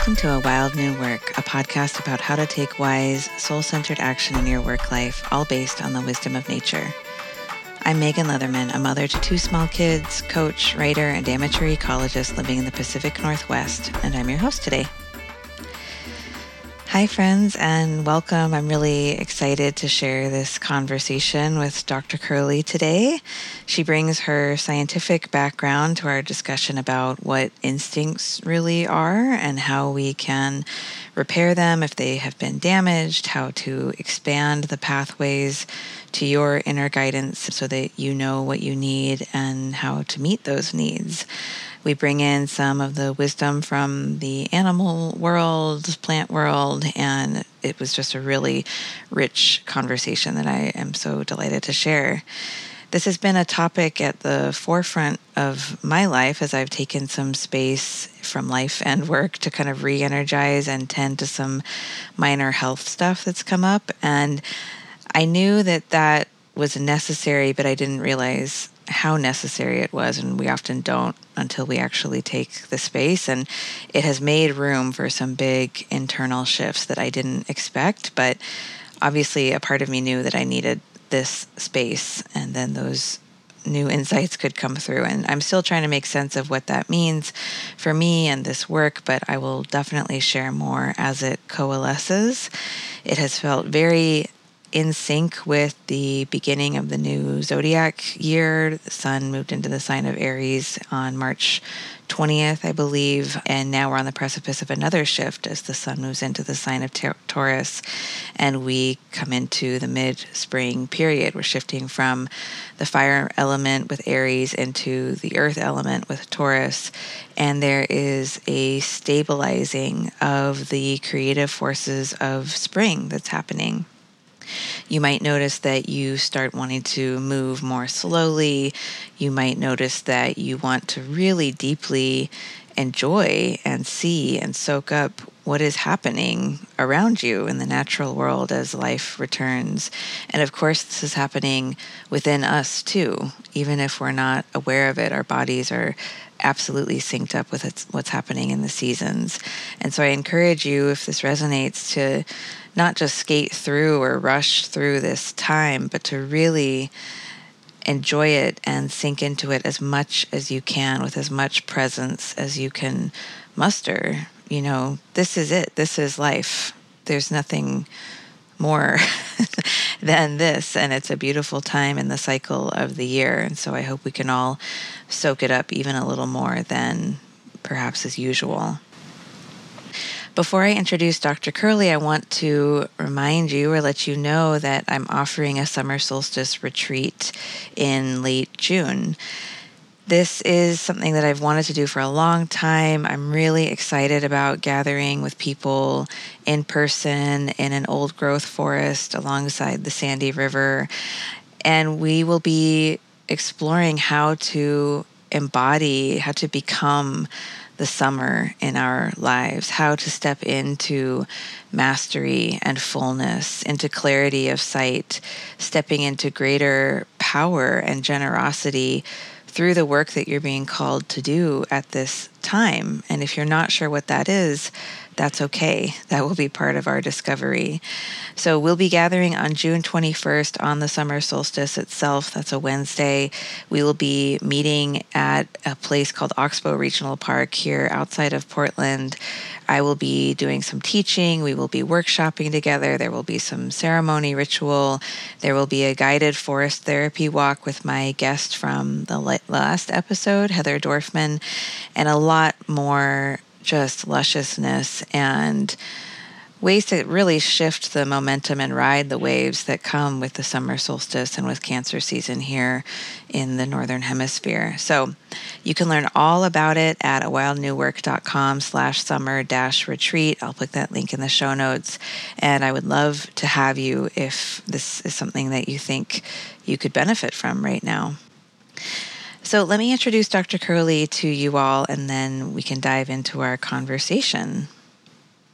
Welcome to A Wild New Work, a podcast about how to take wise, soul centered action in your work life, all based on the wisdom of nature. I'm Megan Leatherman, a mother to two small kids, coach, writer, and amateur ecologist living in the Pacific Northwest, and I'm your host today. Hi, friends, and welcome. I'm really excited to share this conversation with Dr. Kurle today. She brings her scientific background to our discussion about what instincts really are and how we can repair them if they have been damaged, how to expand the pathways to your inner guidance so that you know what you need and how to meet those needs. We bring in some of the wisdom from the animal world, plant world, and it was just a really rich conversation that I am so delighted to share. This has been a topic at the forefront of my life as I've taken some space from life and work to kind of re energize and tend to some minor health stuff that's come up. And I knew that that was necessary, but I didn't realize how necessary it was, and we often don't until we actually take the space. And it has made room for some big internal shifts that I didn't expect, but obviously, a part of me knew that I needed this space, and then those new insights could come through. And I'm still trying to make sense of what that means for me and this work, but I will definitely share more as it coalesces. It has felt very in sync with the beginning of the new zodiac year. The sun moved into the sign of Aries on March 20th, I believe, and now we're on the precipice of another shift as the sun moves into the sign of Taurus and we come into the mid spring period. We're shifting from the fire element with Aries into the earth element with Taurus, and there is a stabilizing of the creative forces of spring that's happening. You might notice that you start wanting to move more slowly. You might notice that you want to really deeply enjoy and see and soak up what is happening around you in the natural world as life returns. And of course, this is happening within us too. Even if we're not aware of it, our bodies are absolutely synced up with what's happening in the seasons. And so I encourage you, if this resonates, to not just skate through or rush through this time, but to really enjoy it and sink into it as much as you can with as much presence as you can muster. You know, this is it. This is life. There's nothing more than this. And it's a beautiful time in the cycle of the year. And so I hope we can all soak it up even a little more than perhaps as usual. Before I introduce Dr. Kurle, I want to remind you or let you know that I'm offering a summer solstice retreat in late June. This is something that I've wanted to do for a long time. I'm really excited about gathering with people in person in an old growth forest alongside the Sandy River. And we will be exploring how to embody, how to become the summer in our lives, how to step into mastery and fullness, into clarity of sight, stepping into greater power and generosity through the work that you're being called to do at this time. And if you're not sure what that is, that's okay. That will be part of our discovery. So we'll be gathering on June 21st on the summer solstice itself. That's a Wednesday. We will be meeting at a place called Oxbow Regional Park here outside of Portland. I will be doing some teaching. We will be workshopping together. There will be some ceremony ritual. There will be a guided forest therapy walk with my guest from the last episode, Heather Dorfman, and a lot more just lusciousness and ways to really shift the momentum and ride the waves that come with the summer solstice and with cancer season here in the northern hemisphere. So you can learn all about it at awildnewwork.com slash summer dash retreat. I'll put that link in the show notes. And i would love to have you if this is something that you think you could benefit from right now so let me introduce Dr. Kurle to you all, and then we can dive into our conversation.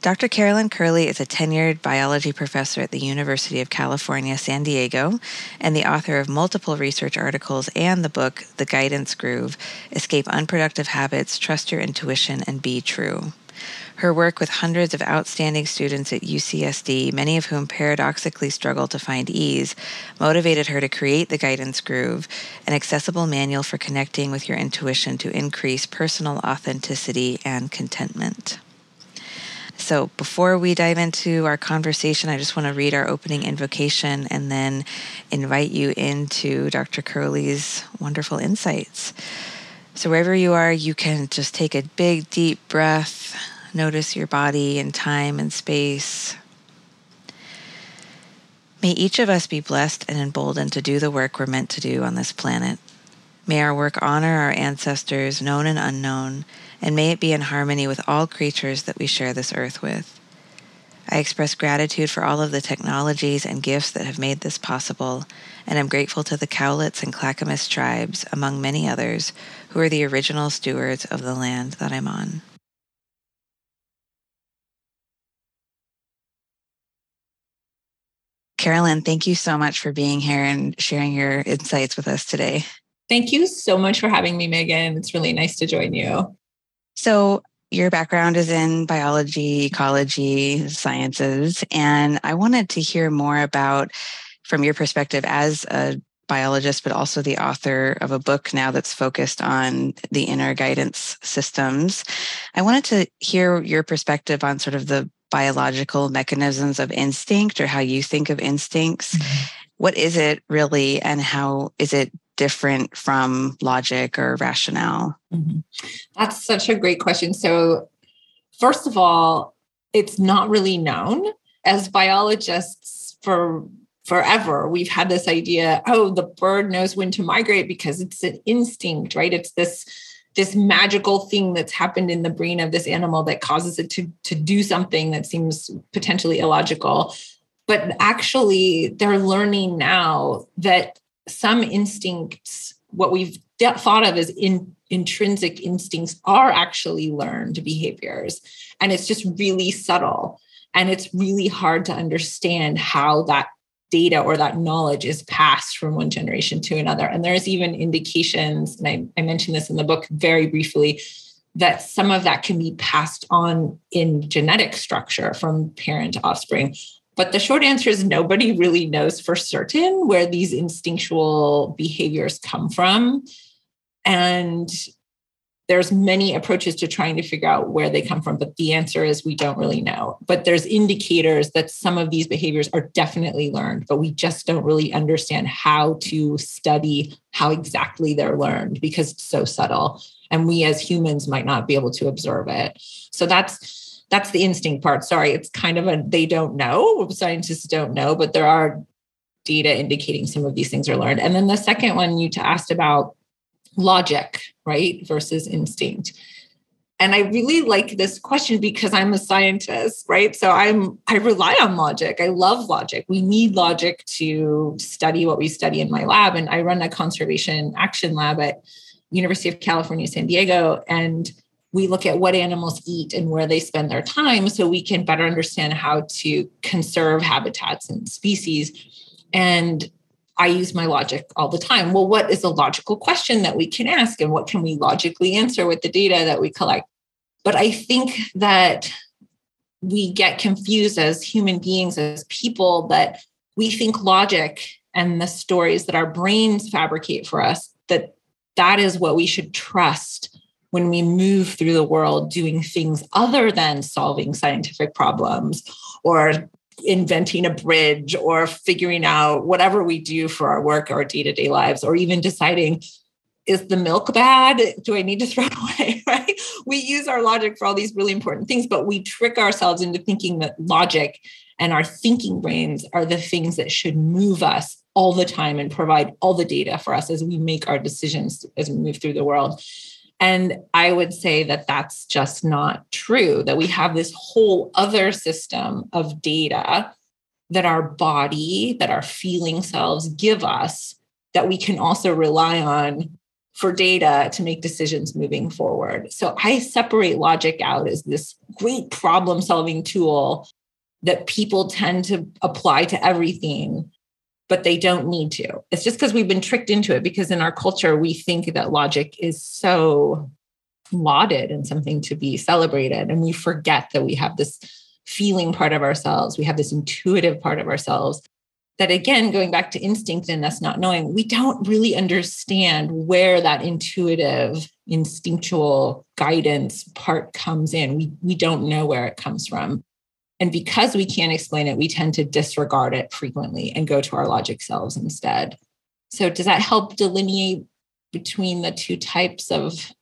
Dr. Carolyn Kurle is a tenured biology professor at the University of California, San Diego, and the author of multiple research articles and the book, The Guidance Groove Escape Unproductive Habits, Trust Your Intuition, and Be True. Her work with hundreds of outstanding students at UCSD, many of whom paradoxically struggle to find ease, motivated her to create the Guidance Groove, an accessible manual for connecting with your intuition to increase personal authenticity and contentment. So, before we dive into our conversation, I just want to read our opening invocation and then invite you into Dr. Kurle's wonderful insights. So, wherever you are, you can just take a big, deep breath, notice your body and time and space. May each of us be blessed and emboldened to do the work we're meant to do on this planet. May our work honor our ancestors, known and unknown and may it be in harmony with all creatures that we share this earth with. I express gratitude for all of the technologies and gifts that have made this possible, and I'm grateful to the Cowlitz and Clackamas tribes, among many others, who are the original stewards of the land that I'm on. Carolyn, thank you so much for being here and sharing your insights with us today. Thank you so much for having me, Megan. It's really nice to join you. So, your background is in biology, ecology, sciences, and I wanted to hear more about, from your perspective as a biologist, but also the author of a book now that's focused on the inner guidance systems. I wanted to hear your perspective on sort of the biological mechanisms of instinct or how you think of instincts. Mm-hmm. What is it really, and how is it different from logic or rationale? Mm-hmm. That's such a great question. So, first of all, it's not really known. As biologists, for forever, we've had this idea oh, the bird knows when to migrate because it's an instinct, right? It's this this magical thing that's happened in the brain of this animal that causes it to, to do something that seems potentially illogical. But actually, they're learning now that some instincts, what we've thought of as in, intrinsic instincts, are actually learned behaviors. And it's just really subtle. And it's really hard to understand how that data or that knowledge is passed from one generation to another. And there's even indications, and I, I mentioned this in the book very briefly, that some of that can be passed on in genetic structure from parent to offspring. But the short answer is nobody really knows for certain where these instinctual behaviors come from. And there's many approaches to trying to figure out where they come from but the answer is we don't really know but there's indicators that some of these behaviors are definitely learned but we just don't really understand how to study how exactly they're learned because it's so subtle and we as humans might not be able to observe it so that's that's the instinct part. Sorry, it's kind of a they don't know. Scientists don't know, but there are data indicating some of these things are learned. And then the second one you asked about logic, right, versus instinct. And I really like this question because I'm a scientist, right? So I'm I rely on logic. I love logic. We need logic to study what we study in my lab and I run a conservation action lab at University of California San Diego and we look at what animals eat and where they spend their time so we can better understand how to conserve habitats and species. And I use my logic all the time. Well, what is a logical question that we can ask and what can we logically answer with the data that we collect? But I think that we get confused as human beings, as people, that we think logic and the stories that our brains fabricate for us, that that is what we should trust when we move through the world doing things other than solving scientific problems or inventing a bridge or figuring out whatever we do for our work our day-to-day lives or even deciding is the milk bad? Do i need to throw it away right? We use our logic for all these really important things but we trick ourselves into thinking that logic and our thinking brains are the things that should move us all the time and provide all the data for us as we make our decisions as we move through the world and I would say that that's just not true, that we have this whole other system of data that our body, that our feeling selves give us that we can also rely on for data to make decisions moving forward. So I separate logic out as this great problem solving tool that people tend to apply to everything but they don't need to. It's just because we've been tricked into it because in our culture, we think that logic is so lauded and something to be celebrated. And we forget that we have this feeling part of ourselves, we have this intuitive part of ourselves. That again, going back to instinct and us not knowing, we don't really understand where that intuitive, instinctual guidance part comes in. We, we don't know where it comes from. And because we can't explain it, we tend to disregard it frequently and go to our logic selves instead. So, does that help delineate between the two types of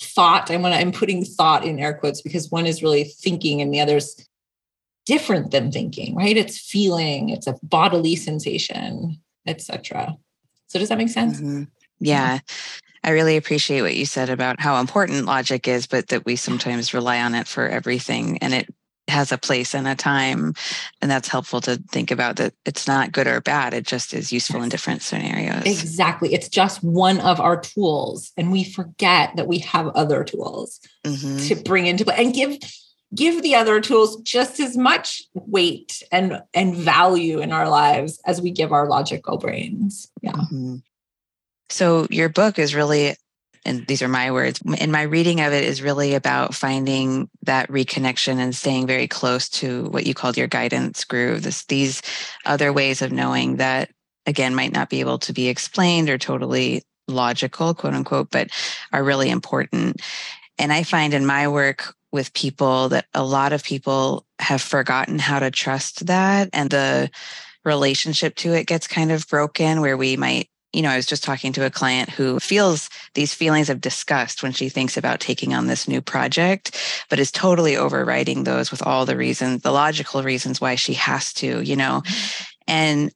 thought. I want to, I'm putting thought in air quotes because one is really thinking and the other's different than thinking, right? It's feeling, it's a bodily sensation, etc. So does that make sense? Mm-hmm. Yeah. I really appreciate what you said about how important logic is, but that we sometimes rely on it for everything. And it has a place and a time and that's helpful to think about that it's not good or bad it just is useful in different scenarios exactly it's just one of our tools and we forget that we have other tools mm-hmm. to bring into play and give give the other tools just as much weight and and value in our lives as we give our logical brains yeah mm-hmm. so your book is really and these are my words, and my reading of it is really about finding that reconnection and staying very close to what you called your guidance groove. This, these other ways of knowing that, again, might not be able to be explained or totally logical, quote unquote, but are really important. And I find in my work with people that a lot of people have forgotten how to trust that and the relationship to it gets kind of broken where we might you know, I was just talking to a client who feels these feelings of disgust when she thinks about taking on this new project, but is totally overriding those with all the reasons, the logical reasons why she has to, you know. Mm-hmm. And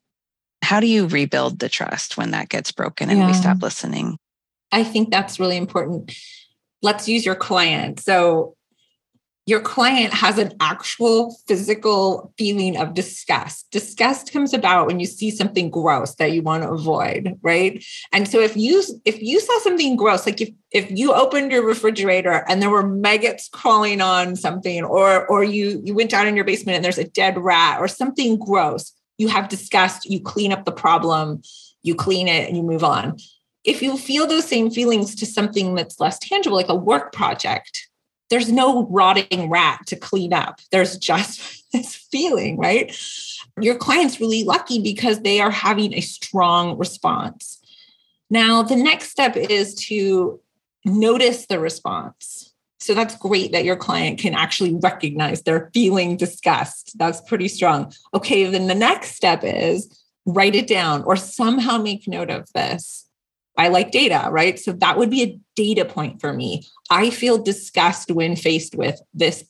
how do you rebuild the trust when that gets broken and yeah. we stop listening? I think that's really important. Let's use your client. So your client has an actual physical feeling of disgust. Disgust comes about when you see something gross that you want to avoid, right? And so if you if you saw something gross, like if if you opened your refrigerator and there were maggots crawling on something, or or you you went down in your basement and there's a dead rat or something gross, you have disgust, you clean up the problem, you clean it and you move on. If you feel those same feelings to something that's less tangible, like a work project, there's no rotting rat to clean up. There's just this feeling, right? Your client's really lucky because they are having a strong response. Now, the next step is to notice the response. So that's great that your client can actually recognize they're feeling disgust. That's pretty strong. Okay, then the next step is write it down or somehow make note of this. I like data, right? So that would be a data point for me. I feel disgust when faced with this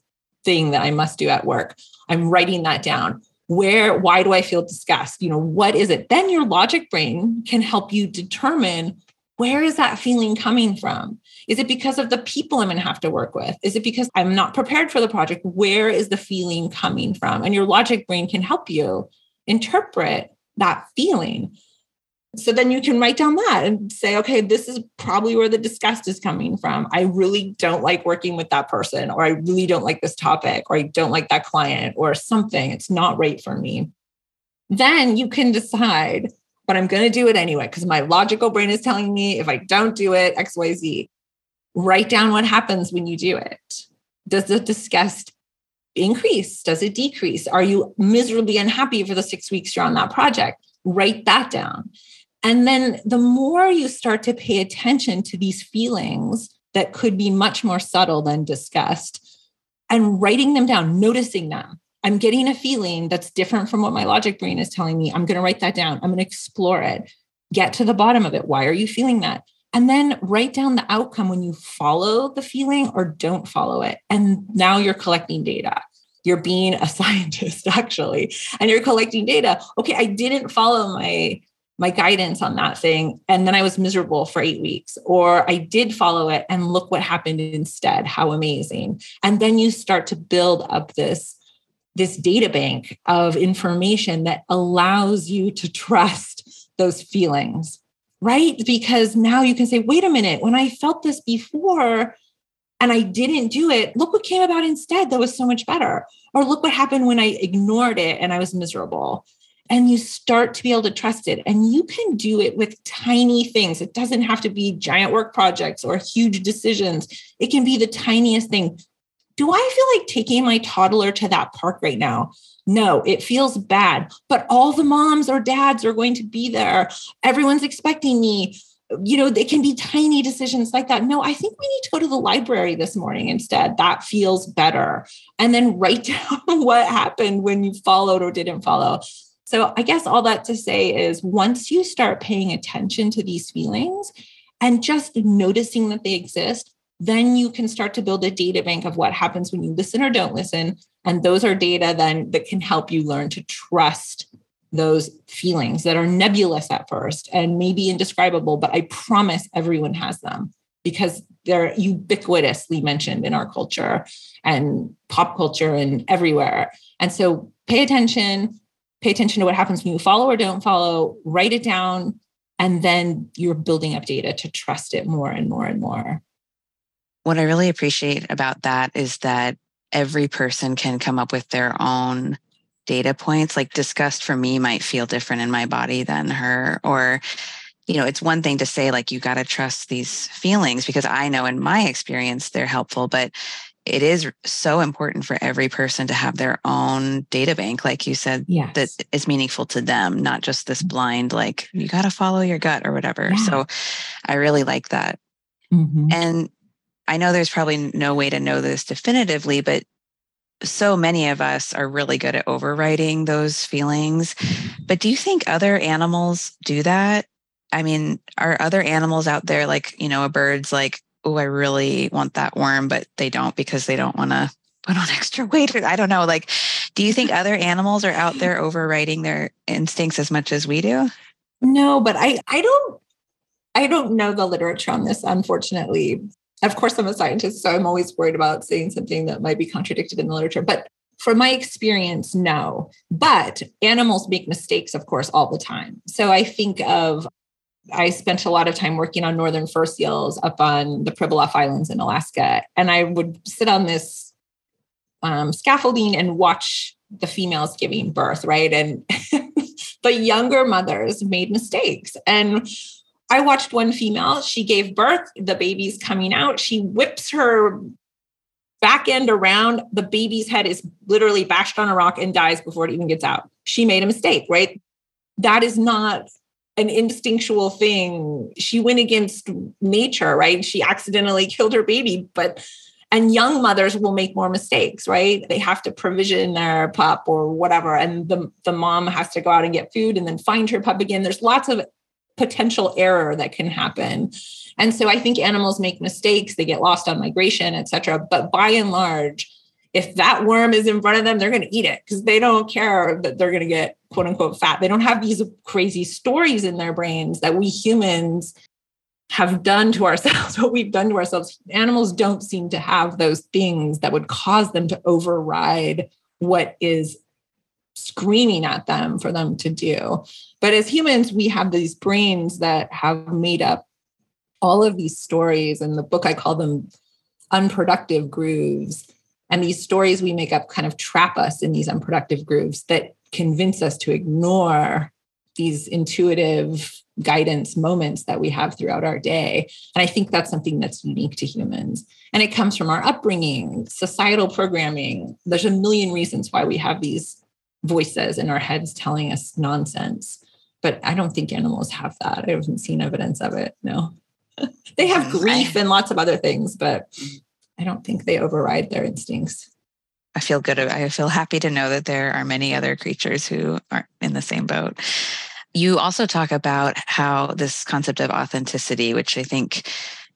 thing that I must do at work. I'm writing that down. Where, why do I feel disgust? You know, what is it? Then your logic brain can help you determine where is that feeling coming from? Is it because of the people I'm going to have to work with? Is it because I'm not prepared for the project? Where is the feeling coming from? And your logic brain can help you interpret that feeling. So then you can write down that and say, okay, this is probably where the disgust is coming from. I really don't like working with that person, or I really don't like this topic, or I don't like that client, or something. It's not right for me. Then you can decide, but I'm going to do it anyway because my logical brain is telling me if I don't do it, XYZ. Write down what happens when you do it. Does the disgust increase? Does it decrease? Are you miserably unhappy for the six weeks you're on that project? Write that down. And then the more you start to pay attention to these feelings that could be much more subtle than disgust and writing them down, noticing them. I'm getting a feeling that's different from what my logic brain is telling me. I'm going to write that down. I'm going to explore it, get to the bottom of it. Why are you feeling that? And then write down the outcome when you follow the feeling or don't follow it. And now you're collecting data. You're being a scientist, actually, and you're collecting data. Okay, I didn't follow my my guidance on that thing. And then i was miserable for 8 weeks or i did follow it and look what happened instead. How amazing. And then you start to build up this this data bank of information that allows you to trust those feelings right? Because now you can say wait a minute. When i felt this before and i didn't do it look what came about instead that was so much better. Or look what happened when i ignored it and i was miserable and you start to be able to trust it. And you can do it with tiny things. It doesn't have to be giant work projects or huge decisions, it can be the tiniest thing. Do I feel like taking my toddler to that park right now? No, it feels bad, but all the moms or dads are going to be there. Everyone's expecting me. You know, they can be tiny decisions like that. No, I think we need to go to the library this morning instead. That feels better. And then write down what happened when you followed or didn't follow. So, I guess all that to say is once you start paying attention to these feelings and just noticing that they exist, then you can start to build a data bank of what happens when you listen or don't listen. And those are data then that can help you learn to trust those feelings that are nebulous at first and maybe indescribable, but I promise everyone has them because they're ubiquitously mentioned in our culture and pop culture and everywhere. And so pay attention, pay attention to what happens when you follow or don't follow, write it down, and then you're building up data to trust it more and more and more. What I really appreciate about that is that every person can come up with their own data points. Like disgust for me might feel different in my body than her, or you know, it's one thing to say, like, you got to trust these feelings because I know in my experience they're helpful, but it is so important for every person to have their own data bank, like you said, yes. that is meaningful to them, not just this mm-hmm. blind, like, you got to follow your gut or whatever. Yeah. So I really like that. Mm-hmm. And I know there's probably no way to know this definitively, but so many of us are really good at overriding those feelings. But do you think other animals do that? I mean, are other animals out there like, you know, a bird's like, oh, I really want that worm, but they don't because they don't want to put on extra weight. I don't know. Like, do you think other animals are out there overriding their instincts as much as we do? No, but I, I don't, I don't know the literature on this, unfortunately. Of course, I'm a scientist, so I'm always worried about saying something that might be contradicted in the literature. But from my experience, no. But animals make mistakes, of course, all the time. So I think of I spent a lot of time working on northern fur seals up on the Pribilof Islands in Alaska. And I would sit on this um, scaffolding and watch the females giving birth, right? And the younger mothers made mistakes. And I watched one female, she gave birth, the baby's coming out, she whips her back end around, the baby's head is literally bashed on a rock and dies before it even gets out. She made a mistake, right? That is not an instinctual thing. She went against nature, right? She accidentally killed her baby, but and young mothers will make more mistakes, right? They have to provision their pup or whatever, and the, the mom has to go out and get food and then find her pup again. There's lots of potential error that can happen. And so I think animals make mistakes, they get lost on migration, et cetera. But by and large, if that worm is in front of them, they're going to eat it because they don't care that they're going to get quote unquote fat. They don't have these crazy stories in their brains that we humans have done to ourselves, what we've done to ourselves. Animals don't seem to have those things that would cause them to override what is screaming at them for them to do. But as humans, we have these brains that have made up all of these stories. In the book, I call them unproductive grooves and these stories we make up kind of trap us in these unproductive grooves that convince us to ignore these intuitive guidance moments that we have throughout our day. And I think that's something that's unique to humans. And it comes from our upbringing, societal programming. There's a million reasons why we have these voices in our heads telling us nonsense. But I don't think animals have that. I haven't seen evidence of it. No. they have mm, grief and lots of other things, but mm. I don't think they override their instincts. I feel good. I feel happy to know that there are many other creatures who aren't in the same boat. You also talk about how this concept of authenticity, which I think,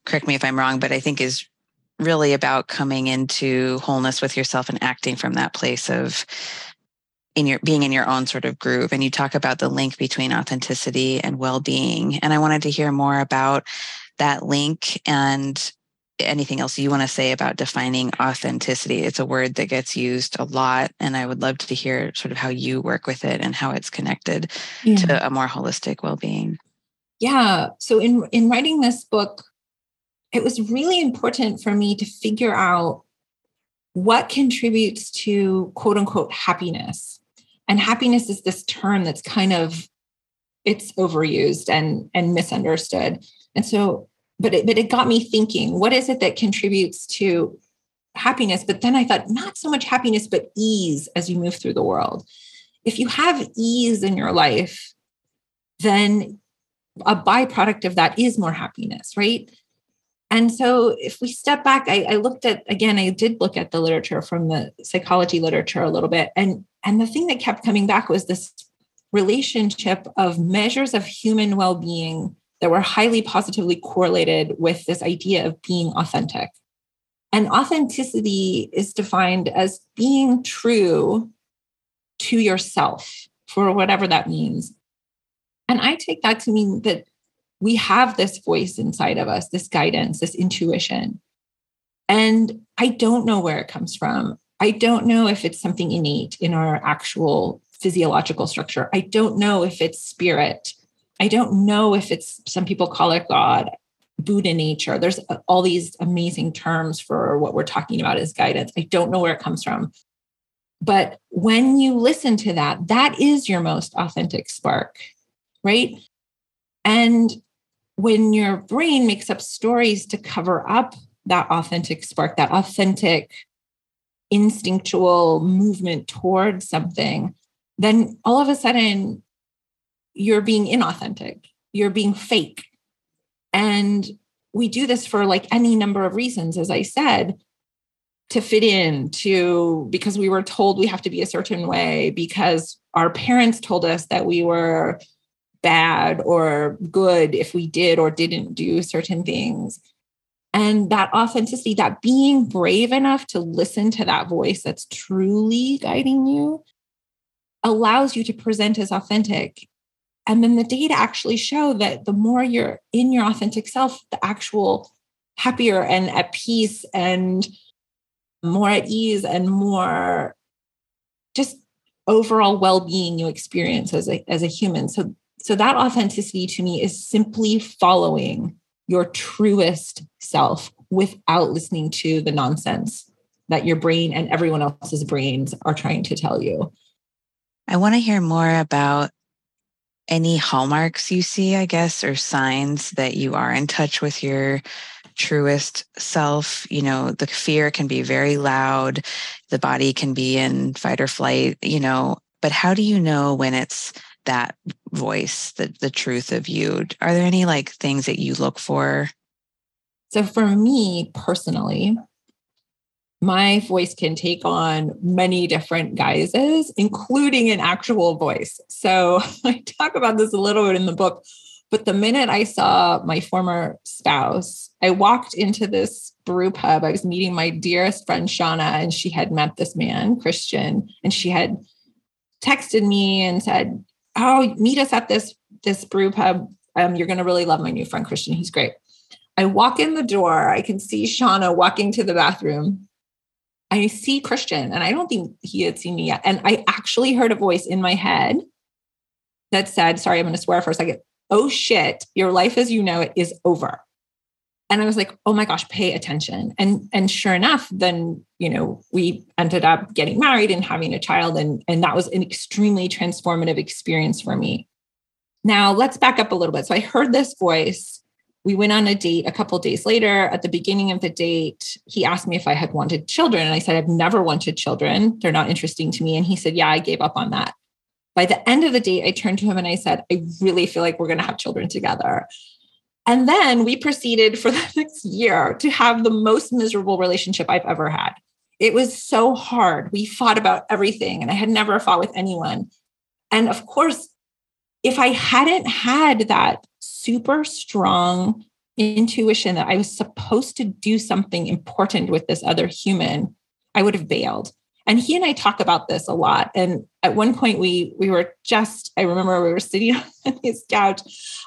correct me if I'm wrong, but I think is really about coming into wholeness with yourself and acting from that place of in your being in your own sort of groove and you talk about the link between authenticity and well-being and i wanted to hear more about that link and anything else you want to say about defining authenticity? It's a word that gets used a lot, and I would love to hear sort of how you work with it and how it's connected yeah. to a more holistic well-being. Yeah. So in in writing this book, it was really important for me to figure out what contributes to quote unquote happiness. and happiness is this term that's kind of it's overused and and misunderstood and so but it, but it got me thinking what is it that contributes to happiness? But then i thought not so much happiness but ease as you move through the world. If you have ease in your life then a byproduct of that is more happiness right? And so if we step back I, I looked at again i did look at the literature from the psychology literature a little bit and and the thing that kept coming back was this relationship of measures of human well-being that were highly positively correlated with this idea of being authentic. And authenticity is defined as being true to yourself for whatever that means. And I take that to mean that we have this voice inside of us, this guidance, this intuition. And I don't know where it comes from. I don't know if it's something innate in our actual physiological structure. I don't know if it's spirit. I don't know if it's some people call it God, Buddha nature. There's uh, all these amazing terms for what we're talking about as guidance. I don't know where it comes from. But when you listen to that, that is your most authentic spark, right? And when your brain makes up stories to cover up that authentic spark, that authentic instinctual movement towards something, then all of a sudden you're being inauthentic, you're being fake. And we do this for like any number of reasons, as I said, to fit in, to because we were told we have to be a certain way, because our parents told us that we were bad or good if we did or didn't do certain things. And that authenticity, that being brave enough to listen to that voice that's truly guiding you, allows you to present as authentic. And then the data actually show that the more you're in your authentic self, the actual happier and at peace and more at ease and more just overall well-being you experience as a, as a human. So, so that authenticity to me is simply following your truest self without listening to the nonsense that your brain and everyone else's brains are trying to tell you. I want to hear more about any hallmarks you see, I guess, or signs that you are in touch with your truest self. You know, the fear can be very loud, the body can be in fight or flight, you know, but how do you know when it's that voice, the, the truth of you? Are there any like things that you look for? So for me personally, my voice can take on many different guises, including an actual voice. So I talk about this a little bit in the book. But the minute I saw my former spouse, I walked into this brew pub. I was meeting my dearest friend, Shauna, and she had met this man, Christian, and she had texted me and said, Oh, meet us at this, this brew pub. Um, you're going to really love my new friend, Christian. He's great. I walk in the door. I can see Shauna walking to the bathroom. I see Christian, and I don't think he had seen me yet. And I actually heard a voice in my head that said, Sorry, I'm going to swear for a second. Oh shit, your life as you know it is over. And I was like, oh my gosh, pay attention. And and sure enough, then you know, we ended up getting married and having a child. And, and that was an extremely transformative experience for me. Now let's back up a little bit. So I heard this voice we went on a date a couple days later. At the beginning of the date he asked me if i had wanted children and i said i've never wanted children. They're not interesting to me. And he said yeah i gave up on that. By the end of the date i turned to him and i said i really feel like we're going to have children together. And then we proceeded for the next year to have the most miserable relationship i've ever had. It was so hard. We fought about everything and i had never fought with anyone. And of course if i hadn't had that super strong intuition that I was supposed to do something important with this other human, I would have bailed. And he and I talk about this a lot. And at one point we we were just, I remember we were sitting on his couch.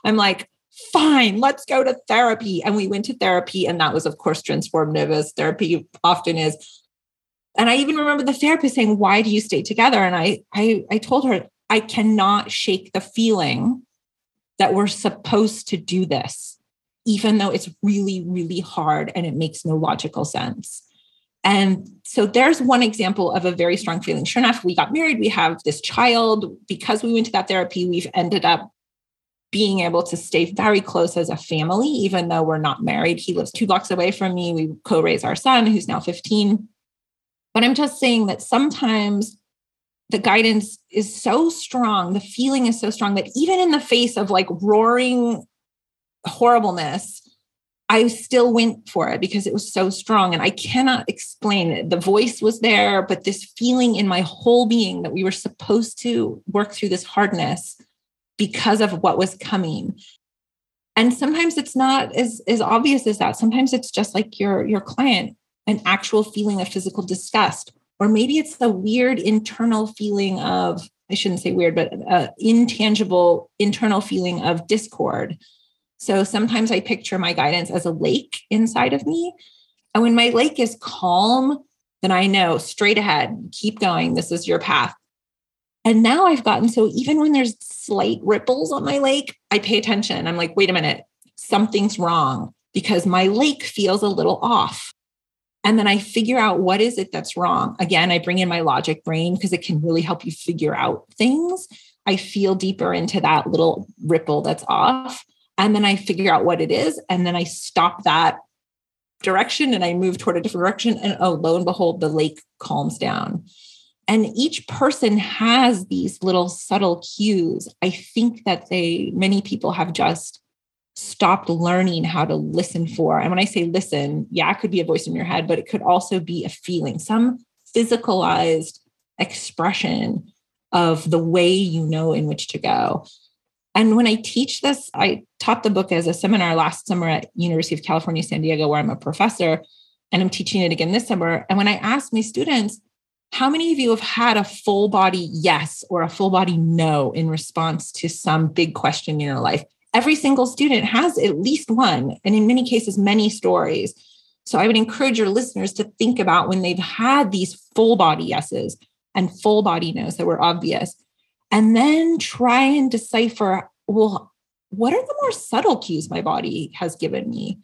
I'm like, fine, let's go to therapy. And we went to therapy. And that was, of course, transformative as therapy often is. And I even remember the therapist saying, Why do you stay together? And I I I told her, I cannot shake the feeling that we're supposed to do this, even though it's really, really hard and it makes no logical sense. And so there's one example of a very strong feeling. Sure enough, we got married, we have this child. Because we went to that therapy, we've ended up being able to stay very close as a family, even though we're not married. He lives two blocks away from me. We co raise our son, who's now 15. But I'm just saying that sometimes the guidance is so strong, the feeling is so strong that even in the face of like roaring horribleness, I still went for it because it was so strong. And I cannot explain it. The voice was there, but this feeling in my whole being that we were supposed to work through this hardness because of what was coming. And sometimes it's not as, as obvious as that. Sometimes it's just like your, your client, an actual feeling of physical disgust. Or maybe it's the weird internal feeling of, I shouldn't say weird, but uh, intangible internal feeling of discord so sometimes I picture my guidance as a lake inside of me. And when my lake is calm, then I know straight ahead, keep going. This is your path. And now I've gotten so even when there's slight ripples on my lake, I pay attention. I'm like, wait a minute, something's wrong because my lake feels a little off. And then I figure out what is it that's wrong. Again, I bring in my logic brain because it can really help you figure out things. I feel deeper into that little ripple that's off. And then I figure out what it is. And then I stop that direction and I move toward a different direction. And oh, lo and behold, the lake calms down. And each person has these little subtle cues. I think that they, many people have just stopped learning how to listen for. And when I say listen, yeah, it could be a voice in your head, but it could also be a feeling, some physicalized expression of the way you know in which to go. And when I teach this, I taught the book as a seminar last summer at University of California, San Diego, where I'm a professor, and I'm teaching it again this summer. And when I asked my students, how many of you have had a full body yes or a full body no in response to some big question in your life? Every single student has at least one, and in many cases, many stories. So I would encourage your listeners to think about when they've had these full body yeses and full body no's that were obvious and then try and decipher well, what are the more subtle cues my body has given me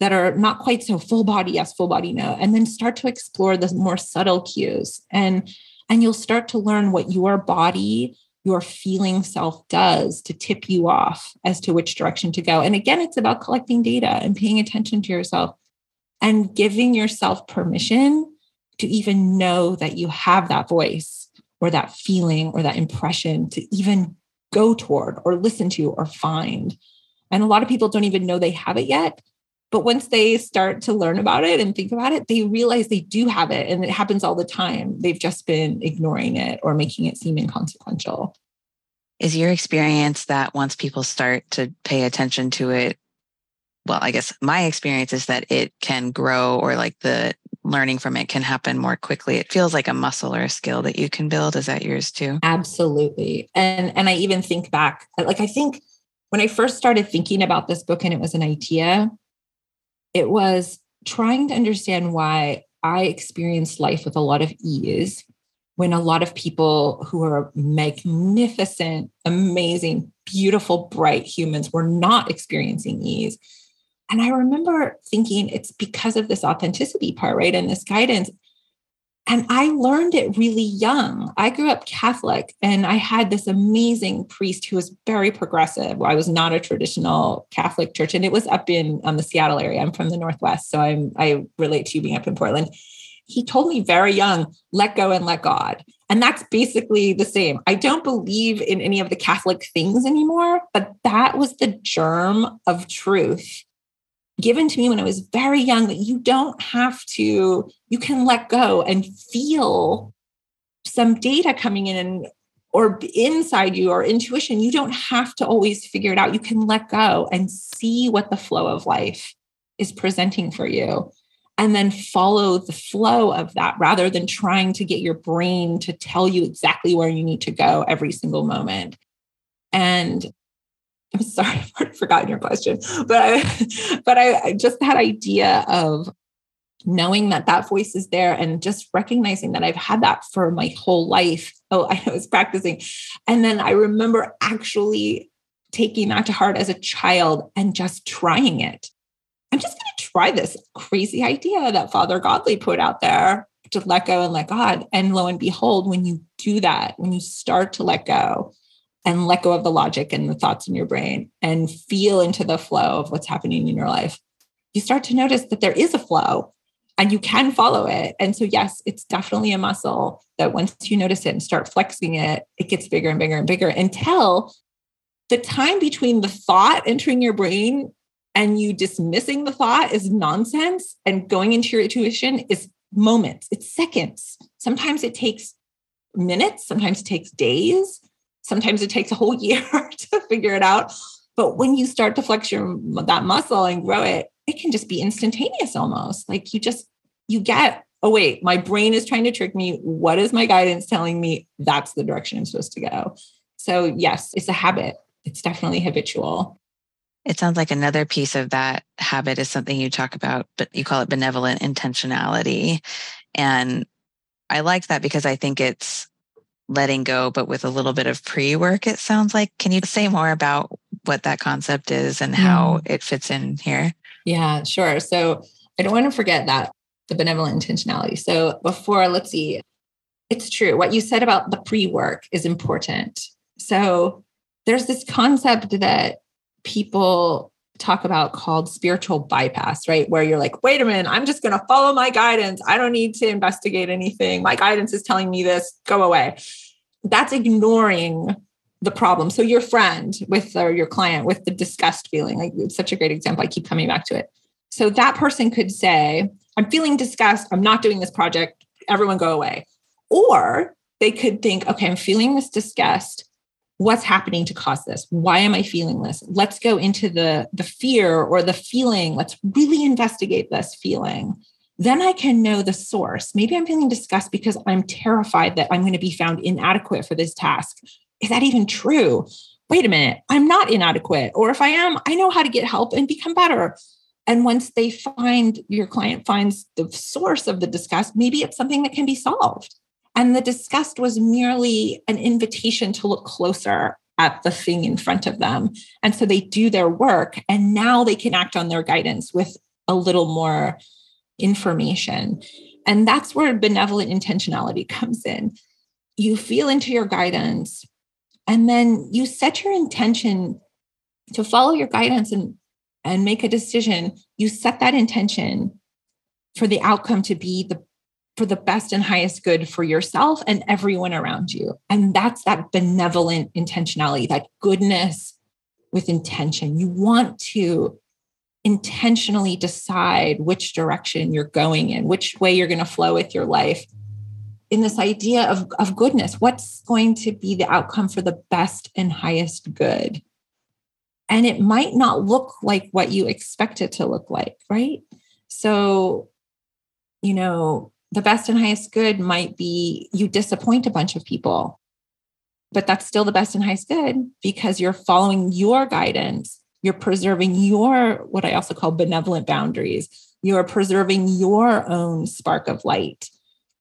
that are not quite so full body yes full body no and then start to explore the more subtle cues and and you'll start to learn what your body your feeling self does to tip you off as to which direction to go and again it's about collecting data and paying attention to yourself and giving yourself permission to even know that you have that voice or that feeling or that impression to even go toward or listen to or find. And a lot of people don't even know they have it yet. But once they start to learn about it and think about it, they realize they do have it and it happens all the time. They've just been ignoring it or making it seem inconsequential. Is your experience that once people start to pay attention to it, well, I guess my experience is that it can grow or like the learning from it can happen more quickly. It feels like a muscle or a skill that you can build. Is that yours too? Absolutely. And and I even think back, like I think when I first started thinking about this book and it was an idea, it was trying to understand why I experienced life with a lot of ease when a lot of people who are magnificent, amazing, beautiful, bright humans were not experiencing ease. And I remember thinking it's because of this authenticity part, right? And this guidance. And I learned it really young. I grew up Catholic and I had this amazing priest who was very progressive. I was not a traditional Catholic church, and it was up in um, the Seattle area. I'm from the Northwest, so I'm I relate to you being up in Portland. He told me very young, let go and let God. And that's basically the same. I don't believe in any of the Catholic things anymore, but that was the germ of truth given to me when I was very young that you don't have to, you can let go and feel some data coming in and or inside you or intuition. You don't have to always figure it out. You can let go and see what the flow of life is presenting for you. And then follow the flow of that rather than trying to get your brain to tell you exactly where you need to go every single moment. And I'm sorry, I've forgotten your question, but I, but I just that idea of knowing that that voice is there and just recognizing that I've had that for my whole life. Oh, I was practicing. And then I remember actually taking that to heart as a child and just trying it I'm just going to try this crazy idea that Father Godly put out there to let go and let God. And lo and behold, when you do that, when you start to let go and let go of the logic and the thoughts in your brain and feel into the flow of what's happening in your life, you start to notice that there is a flow and you can follow it. And so, yes, it's definitely a muscle that once you notice it and start flexing it, it gets bigger and bigger and bigger until the time between the thought entering your brain and you dismissing the thought is nonsense and going into your intuition is moments, it's seconds. Sometimes it takes minutes, sometimes it takes days, sometimes it takes a whole year to figure it out. But when you start to flex your that muscle and grow it, it can just be instantaneous almost. Like you just you get, oh wait, my brain is trying to trick me. What is my guidance telling me? That's the direction I'm supposed to go. So yes, it's a habit. It's definitely habitual. It sounds like another piece of that habit is something you talk about, but you call it benevolent intentionality. And I like that because I think it's letting go, but with a little bit of pre work, it sounds like. Can you say more about what that concept is and how mm-hmm. it fits in here? Yeah, sure. So I don't want to forget that the benevolent intentionality. So before, let's see, it's true. What you said about the pre work is important. So there's this concept that people talk about called spiritual bypass, right? Where you're like, wait a minute, I'm just going to follow my guidance. I don't need to investigate anything. My guidance is telling me this, go away. That's ignoring the problem. So your friend with or your client with the disgust feeling, like it's such a great example. I keep coming back to it. So that person could say, I'm feeling disgust. I'm not doing this project. Everyone go away. Or they could think, okay, I'm feeling this disgust. What's happening to cause this? Why am I feeling this? Let's go into the, the fear or the feeling. Let's really investigate this feeling. Then I can know the source. Maybe I'm feeling disgust because I'm terrified that I'm going to be found inadequate for this task is that even true? Wait a minute, I'm not inadequate. Or if I am, I know how to get help and become better. And once they find your client finds the source of the disgust, maybe it's something that can be solved. And the disgust was merely an invitation to look closer at the thing in front of them. And so they do their work and now they can act on their guidance with a little more information. And that's where benevolent intentionality comes in. You feel into your guidance, and then you set your intention to follow your guidance and and make a decision you set that intention for the outcome to be the for the best and highest good for yourself and everyone around you. And that's that benevolent intentionality that goodness with intention. You want to intentionally decide which direction you're going in which way you're going to flow with your life. In this idea of, of goodness what's going to be the outcome for the best and highest good? And it might not look like what you expect it to look like right? So you know the best and highest good might be you disappoint a bunch of people but that's still the best and highest good because you're following your guidance. You're preserving your what i also call benevolent boundaries. You're preserving your own spark of light.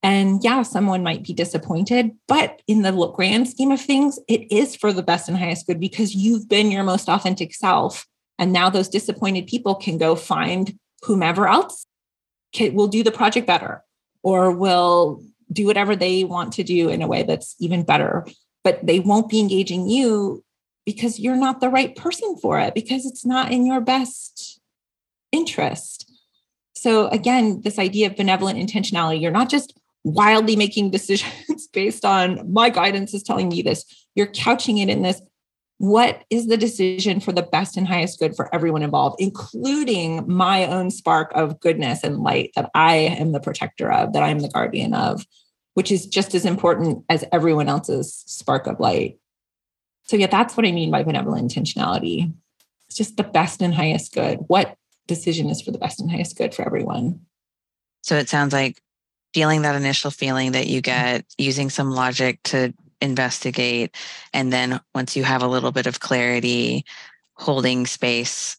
And yeah, someone might be disappointed, but in the grand scheme of things, it is for the best and highest good because you've been your most authentic self. And now those disappointed people can go find whomever else will do the project better or will do whatever they want to do in a way that's even better. But they won't be engaging you because you're not the right person for it, because it's not in your best interest. So, again, this idea of benevolent intentionality, you're not just wildly making decisions based on my guidance is telling me this. You're couching it in this. What is the decision for the best and highest good for everyone involved, including my own spark of goodness and light that I am the protector of, that I'm the guardian of, which is just as important as everyone else's spark of light. So, yeah, that's what I mean by benevolent intentionality. It's just the best and highest good. What decision is for the best and highest good for everyone? So, it sounds like feeling that initial feeling that you get, using some logic to investigate. And then once you have a little bit of clarity, holding space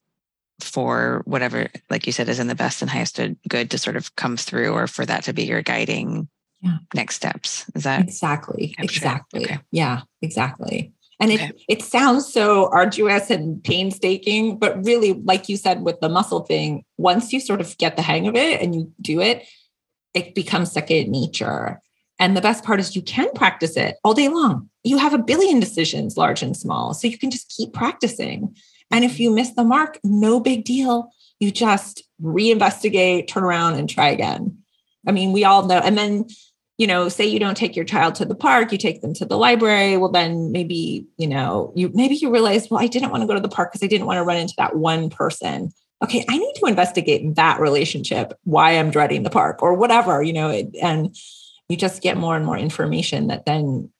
for whatever, like you said, is in the best and highest good to sort of come through or for that to be your guiding yeah. next steps. Is that exactly? Exactly. Okay. Yeah, exactly. And okay. it, it sounds so arduous and painstaking, but really, like you said with the muscle thing, once you sort of get the hang of it and you do it, it becomes second nature. And the best part is you can practice it all day long. You have a billion decisions, large and small. So you can just keep practicing. And if you miss the mark, no big deal. You just reinvestigate, turn around, and try again. I mean, we all know. And then, you know, say you don't take your child to the park, you take them to the library. Well, then maybe, you know, you maybe you realize, well, I didn't want to go to the park because I didn't want to run into that one person. Okay, I need to investigate that relationship, why I'm dreading the park or whatever, you know, and you just get more and more information that then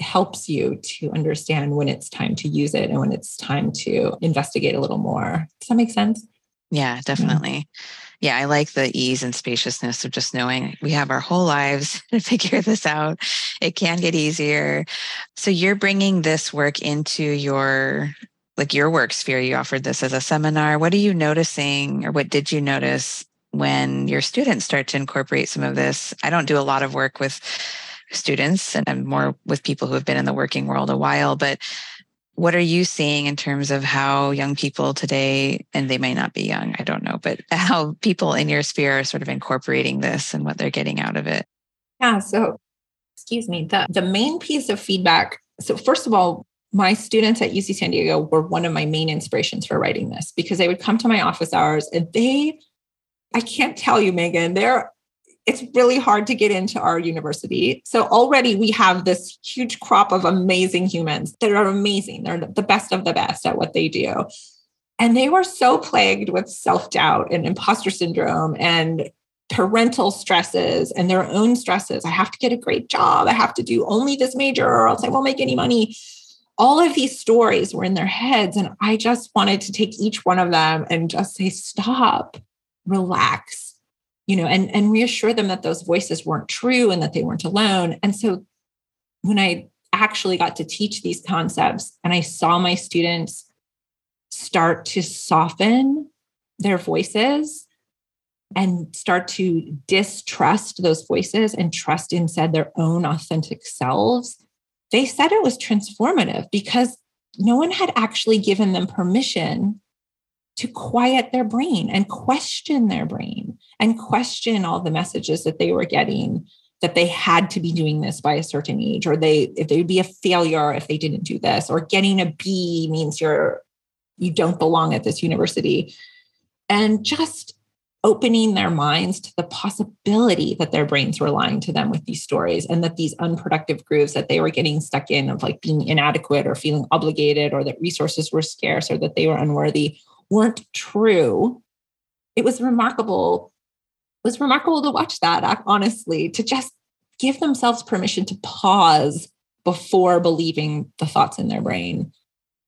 helps you to understand when it's time to use it and when it's time to investigate a little more. Does that make sense? Yeah, definitely. Yeah. yeah, I like the ease and spaciousness of just knowing we have our whole lives to figure this out. It can get easier. So you're bringing this work into your like your work sphere. You offered this as a seminar. What are you noticing or what did you notice when your students start to incorporate some of this. I don't do a lot of work with students and I'm more with people who have been in the working world a while, but what are you seeing in terms of how young people today, and they may not be young, I don't know, but how people in your sphere are sort of incorporating this and what they're getting out of it? Yeah. So, excuse me, the, the main piece of feedback. So, first of all, my students at UC San Diego were one of my main inspirations for writing this because they would come to my office hours and they I can't tell you, Megan, there it's really hard to get into our university. So already we have this huge crop of amazing humans that are amazing. They're the best of the best at what they do. And they were so plagued with self-doubt and imposter syndrome and parental stresses and their own stresses. I have to get a great job. I have to do only this major or else I won't make any money. All of these stories were in their heads. And I just wanted to take each one of them and just say, stop relax you know and and reassure them that those voices weren't true and that they weren't alone. And so when i actually got to teach these concepts and i saw my students start to soften their voices and start to distrust those voices and trust instead their own authentic selves they said it was transformative because no one had actually given them permission to quiet their brain and question their brain and question all the messages that they were getting that they had to be doing this by a certain age or they if they would be a failure if they didn't do this or getting a b means you're you don't belong at this university. And just opening their minds to the possibility that their brains were lying to them with these stories and that these unproductive grooves that they were getting stuck in of like being inadequate or feeling obligated or that resources were scarce or that they were unworthy weren't true. It was remarkable. It was remarkable to watch that, honestly, to just give themselves permission to pause before believing the thoughts in their brain.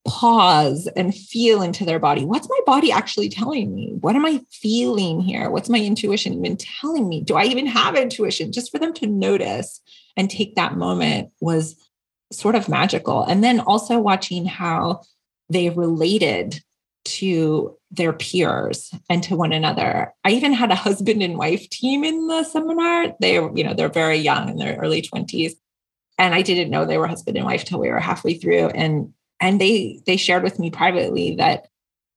Pause and feel into their body. What's my body actually telling me? What am I feeling here? What's my intuition even telling me? Do I even have intuition? Just for them to notice and take that moment was sort of magical. And then also watching how they related to their peers and to one another. I even had a husband and wife team in the seminar. They, you know, they're very young in their early 20s. And I didn't know they were husband and wife till we were halfway through. And and they they shared with me privately that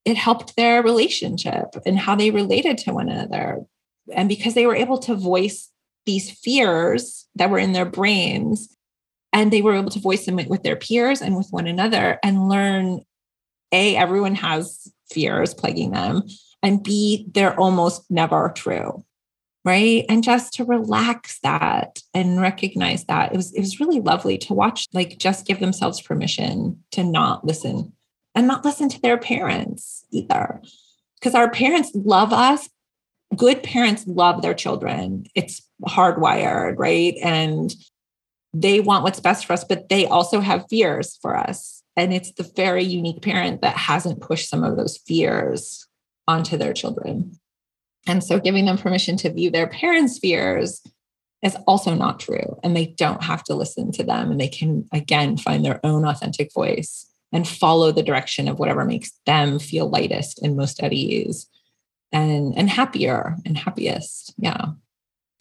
it helped their relationship and how they related to one another. And because they were able to voice these fears that were in their brains and they were able to voice them with their peers and with one another and learn a, everyone has fears plaguing them, and B, they're almost never true. Right. And just to relax that and recognize that it was it was really lovely to watch, like just give themselves permission to not listen and not listen to their parents either. Because our parents love us. Good parents love their children. It's hardwired, right? And they want what's best for us, but they also have fears for us and it's the very unique parent that hasn't pushed some of those fears onto their children. And so giving them permission to view their parents' fears is also not true. And they don't have to listen to them. And they can, again, find their own authentic voice and follow the direction of whatever makes them feel lightest and most at ease and, and happier and happiest. Yeah.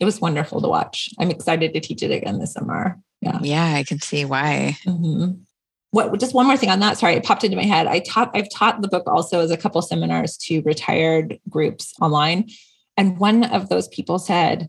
It was wonderful to watch. I'm excited to teach it again this summer. Yeah. Yeah, I can see why. Mm-hmm. What just one more thing on that. Sorry it popped into my head. I taught i've taught the book also as a couple seminars to retired groups online. And one of those people said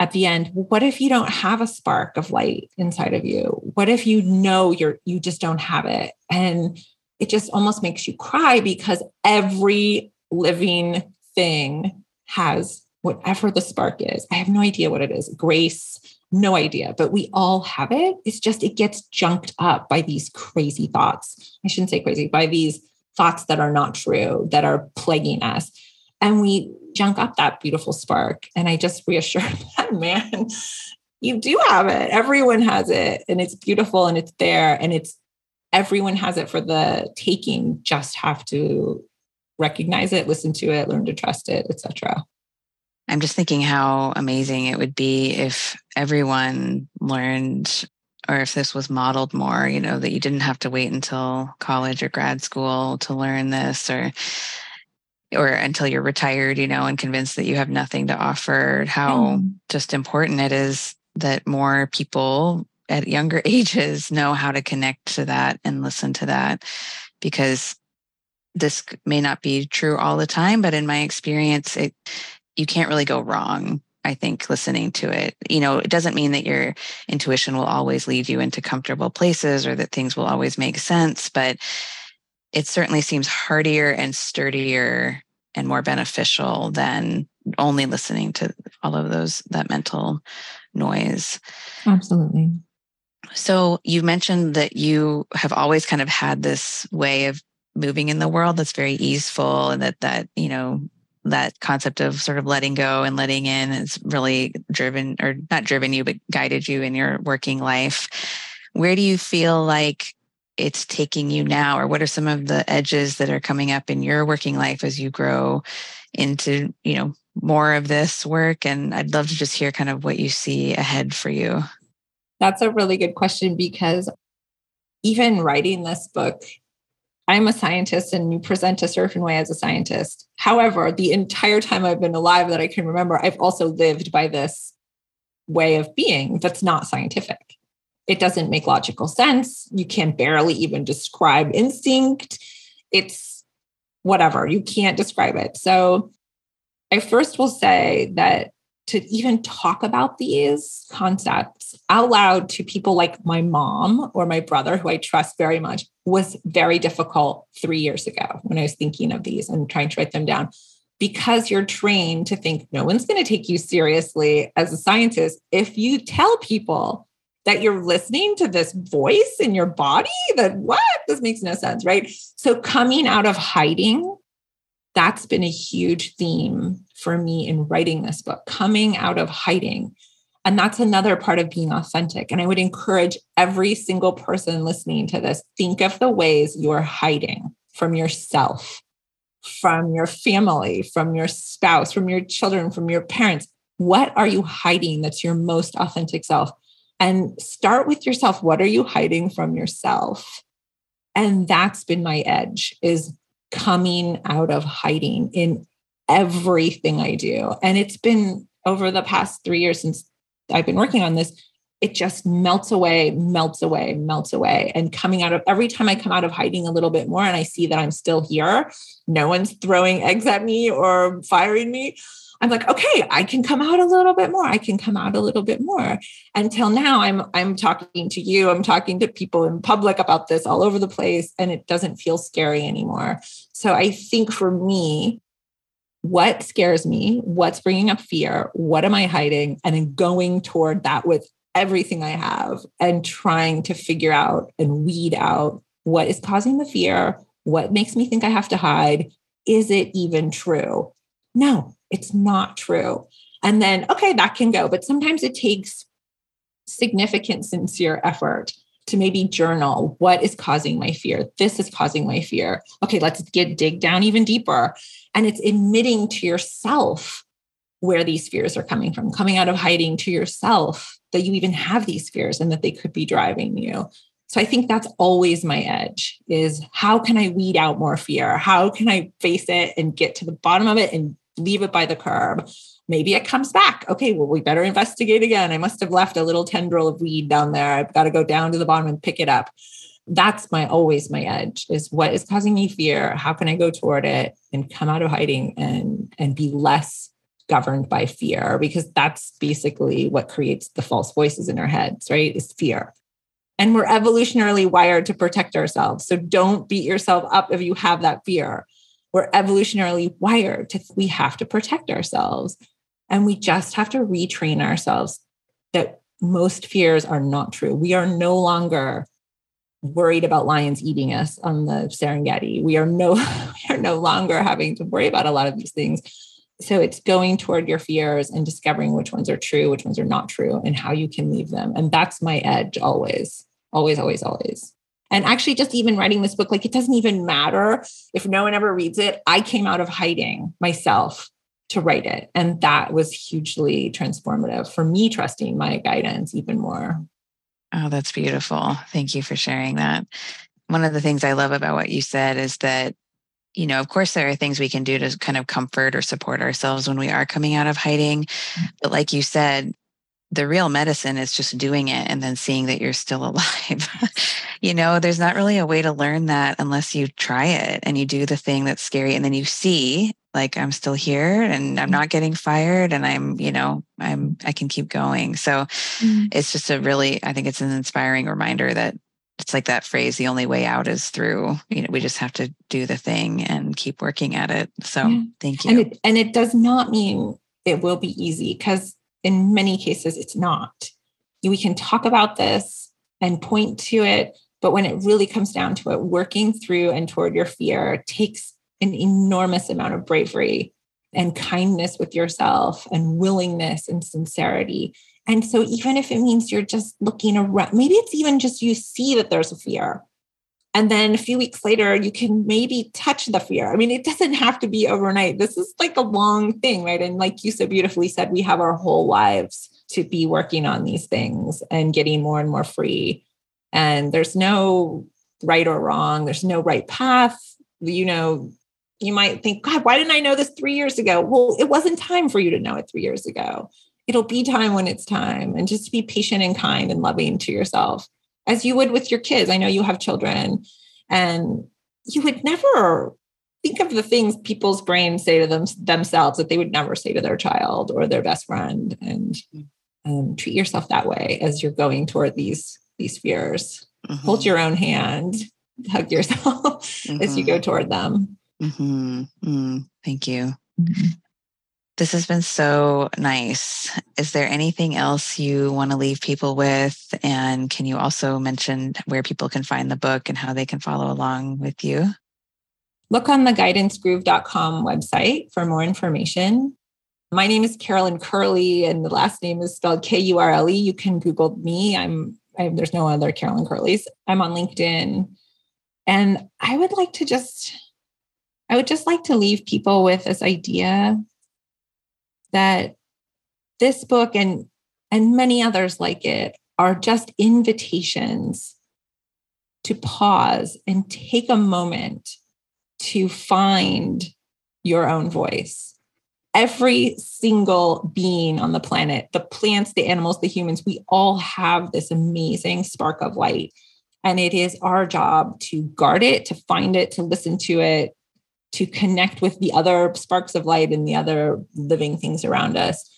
at the end what if you don't have a spark of light inside of you? What if you know you're you just don't have it? And it just almost makes you cry because every living thing has whatever the spark is. I have no idea what it is. Grace no idea, but we all have it. It's just, it gets junked up by these crazy thoughts. I shouldn't say crazy, by these thoughts that are not true, that are plaguing us. And we junk up that beautiful spark. And I just reassure that man, you do have it. Everyone has it. And it's beautiful and it's there. And it's everyone has it for the taking. Just have to recognize it, listen to it, learn to trust it, etc. I'm just thinking how amazing it would be if everyone learned or if this was modeled more, you know, that you didn't have to wait until college or grad school to learn this or or until you're retired, you know, and convinced that you have nothing to offer, how mm. just important it is that more people at younger ages know how to connect to that and listen to that because this may not be true all the time but in my experience it you can't really go wrong I think listening to it. You know, it doesn't mean that your intuition will always lead you into comfortable places or that things will always make sense, but it certainly seems hardier and sturdier and more beneficial than only listening to all of those that mental noise. Absolutely. So you mentioned that you have always kind of had this way of moving in the world that's very easeful and that that, you know, that concept of sort of letting go and letting in has really driven or not driven you but guided you in your working life. Where do you feel like it's taking you now or what are some of the edges that are coming up in your working life as you grow into you know more of this work? And i'd love to just hear kind of what you see ahead for you. That's a really good question because even writing this book I'm a scientist and you present a certain way as a scientist. However, the entire time I've been alive that I can remember, I've also lived by this way of being that's not scientific. It doesn't make logical sense. You can barely even describe instinct. It's whatever, you can't describe it. So, I first will say that to even talk about these concepts out loud to people like my mom or my brother, who I trust very much, was very difficult three years ago when I was thinking of these and trying to write them down. Because you're trained to think no one's going to take you seriously as a scientist. If you tell people that you're listening to this voice in your body, that what? This makes no sense, right? So, coming out of hiding, that's been a huge theme for me in writing this book, coming out of hiding. And that's another part of being authentic. And I would encourage every single person listening to this think of the ways you're hiding from yourself, from your family, from your spouse, from your children, from your parents. What are you hiding that's your most authentic self? And start with yourself. What are you hiding from yourself? And that's been my edge is coming out of hiding in everything I do. And it's been over the past three years since I've been working on this, it just melts away, melts away, melts away. And coming out of every time I come out of hiding a little bit more and I see that I'm still here, no one's throwing eggs at me or firing me. I'm like, okay, I can come out a little bit more. I can come out a little bit more. Until now, I'm I'm talking to you. I'm talking to people in public about this all over the place, and it doesn't feel scary anymore. So I think for me, what scares me, what's bringing up fear, what am I hiding, and then going toward that with everything I have and trying to figure out and weed out what is causing the fear, what makes me think I have to hide. Is it even true? No, it's not true. And then, okay, that can go. But sometimes it takes significant, sincere effort to maybe journal what is causing my fear. This is causing my fear. Okay, let's get dig down even deeper. And it's admitting to yourself where these fears are coming from, coming out of hiding to yourself that you even have these fears and that they could be driving you. So I think that's always my edge is how can I weed out more fear? How can I face it and get to the bottom of it and leave it by the curb? Maybe it comes back. Okay, well, we better investigate again. I must have left a little tendril of weed down there. I've got to go down to the bottom and pick it up. that's my always my edge is what is causing me fear how can i go toward it and come out of hiding and and be less governed by fear because that's basically what creates the false voices in our heads right is fear and we're evolutionarily wired to protect ourselves so don't beat yourself up if you have that fear we're evolutionarily wired to we have to protect ourselves and we just have to retrain ourselves that most fears are not true we are no longer worried about lions eating us on the Serengeti. We are no we are no longer having to worry about a lot of these things. So it's going toward your fears and discovering which ones are true, which ones are not true, and how you can leave them. And that's my edge always, always, always, always. And actually, just even writing this book, like it doesn't even matter if no one ever reads it. I came out of hiding myself to write it. And that was hugely transformative for me, trusting my guidance even more. Oh, that's beautiful. Thank you for sharing that. One of the things I love about what you said is that, you know, of course, there are things we can do to kind of comfort or support ourselves when we are coming out of hiding. Mm. But like you said, the real medicine is just doing it and then seeing that you're still alive. you know, there's not really a way to learn that unless you try it and you do the thing that's scary and then you see like I'm still here and I'm mm. not getting fired and I'm, you know, I'm I can keep going. So mm. it's just a really I think it's an inspiring reminder that it's like that phrase the only way out is through, you know, we just have to do the thing and keep working at it. So yeah. thank you. And it, and it does not mean it will be easy because in many cases it's not. We can talk about this and point to it, but when it really comes down to it, working through and toward your fear takes an enormous amount of bravery and kindness with yourself and willingness and sincerity. And so, even if it means you're just looking around, maybe it's even just you see that there's a fear. And then a few weeks later, you can maybe touch the fear. I mean, it doesn't have to be overnight. This is like a long thing, right? And like you so beautifully said, we have our whole lives to be working on these things and getting more and more free. And there's no right or wrong, there's no right path. You know, you might think, God, why didn't I know this three years ago? Well, it wasn't time for you to know it three years ago. It'll be time when it's time. And just be patient and kind and loving to yourself as you would with your kids. I know you have children and you would never think of the things people's brains say to them themselves that they would never say to their child or their best friend and um, treat yourself that way as you're going toward these these fears mm-hmm. hold your own hand hug yourself mm-hmm. as you go mm-hmm. toward them Mm-hmm. Mm, thank you. Mm-hmm. This has been so nice. Is there anything else you want to leave people with? And can you also mention where people can find the book and how they can follow along with you? Look on the guidancegroove.com website for more information. My name is Carolyn Kurle, and the last name is spelled K U R L E. You can Google me. I'm I, there's no other Carolyn Kurles. I'm on LinkedIn, and I would like to just I would just like to leave people with this idea that this book and and many others like it are just invitations to pause and take a moment to find your own voice. Every single being on the planet, the plants, the animals, the humans, we all have this amazing spark of light. And it is our job to guard it, to find it, to listen to it, to connect with the other sparks of light and the other living things around us.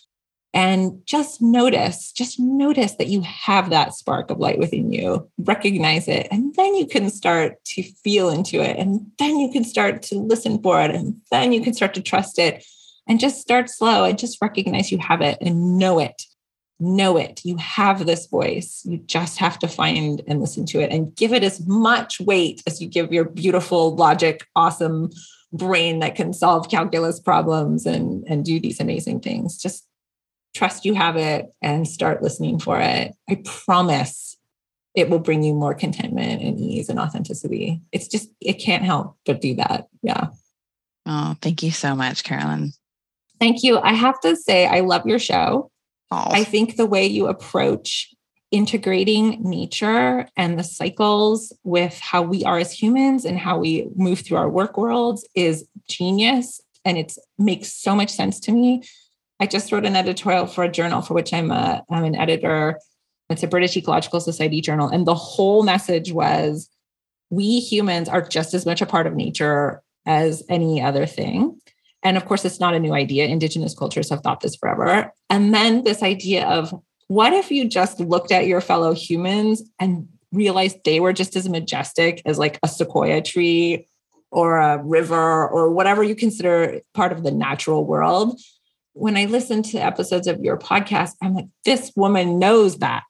And just notice, just notice that you have that spark of light within you, recognize it, and then you can start to feel into it. And then you can start to listen for it. And then you can start to trust it and just start slow and just recognize you have it and know it. Know it. You have this voice. You just have to find and listen to it and give it as much weight as you give your beautiful, logic, awesome brain that can solve calculus problems and and do these amazing things. Just trust you have it and start listening for it. I promise it will bring you more contentment and ease and authenticity. It's just it can't help but do that. Yeah. Oh thank you so much carolyn. Thank you. I have to say i love your show. Oh. i think the way you approach integrating nature and the cycles with how we are as humans and how we move through our work worlds is genius and it makes so much sense to me i just wrote an editorial for a journal for which i'm a i'm an editor it's a british ecological society journal and the whole message was we humans are just as much a part of nature as any other thing. And of course, it's not a new idea. Indigenous cultures have thought this forever. And then this idea of what if you just looked at your fellow humans and realized they were just as majestic as like a sequoia tree or a river or whatever you consider part of the natural world? When I listen to episodes of your podcast, I'm like, this woman knows that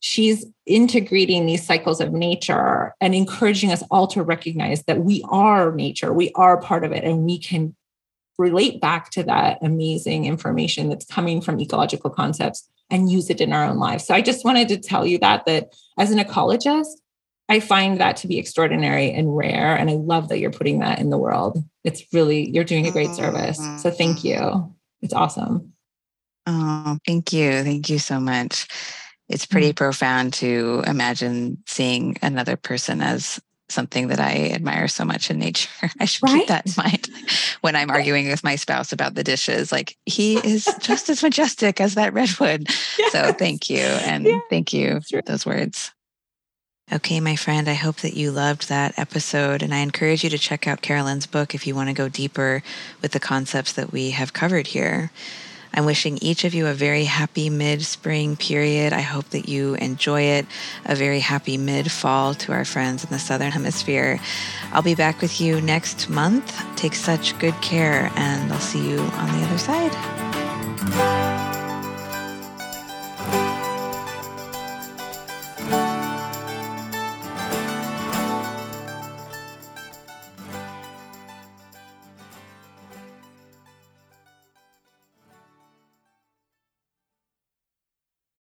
she's integrating these cycles of nature and encouraging us all to recognize that we are nature, we are part of it, and we can relate back to that amazing information that's coming from ecological concepts and use it in our own lives. So I just wanted to tell you that that as an ecologist, I find that to be extraordinary and rare and I love that you're putting that in the world. It's really you're doing a great service. So thank you. It's awesome. Oh, thank you. Thank you so much it's pretty mm. profound to imagine seeing another person as something that I admire so much in nature. I should right? keep that in mind when I'm arguing with my spouse about the dishes. Like he is just as majestic as that redwood. Yes. So thank you. And yeah. thank you for those words. Okay, my friend, I hope that you loved that episode. And I encourage you to check out Carolyn's book if you want to go deeper with the concepts that we have covered here. I'm wishing each of you a very happy mid spring period. I hope that you enjoy it. A very happy mid fall to our friends in the Southern Hemisphere. I'll be back with you next month. Take such good care, and I'll see you on the other side.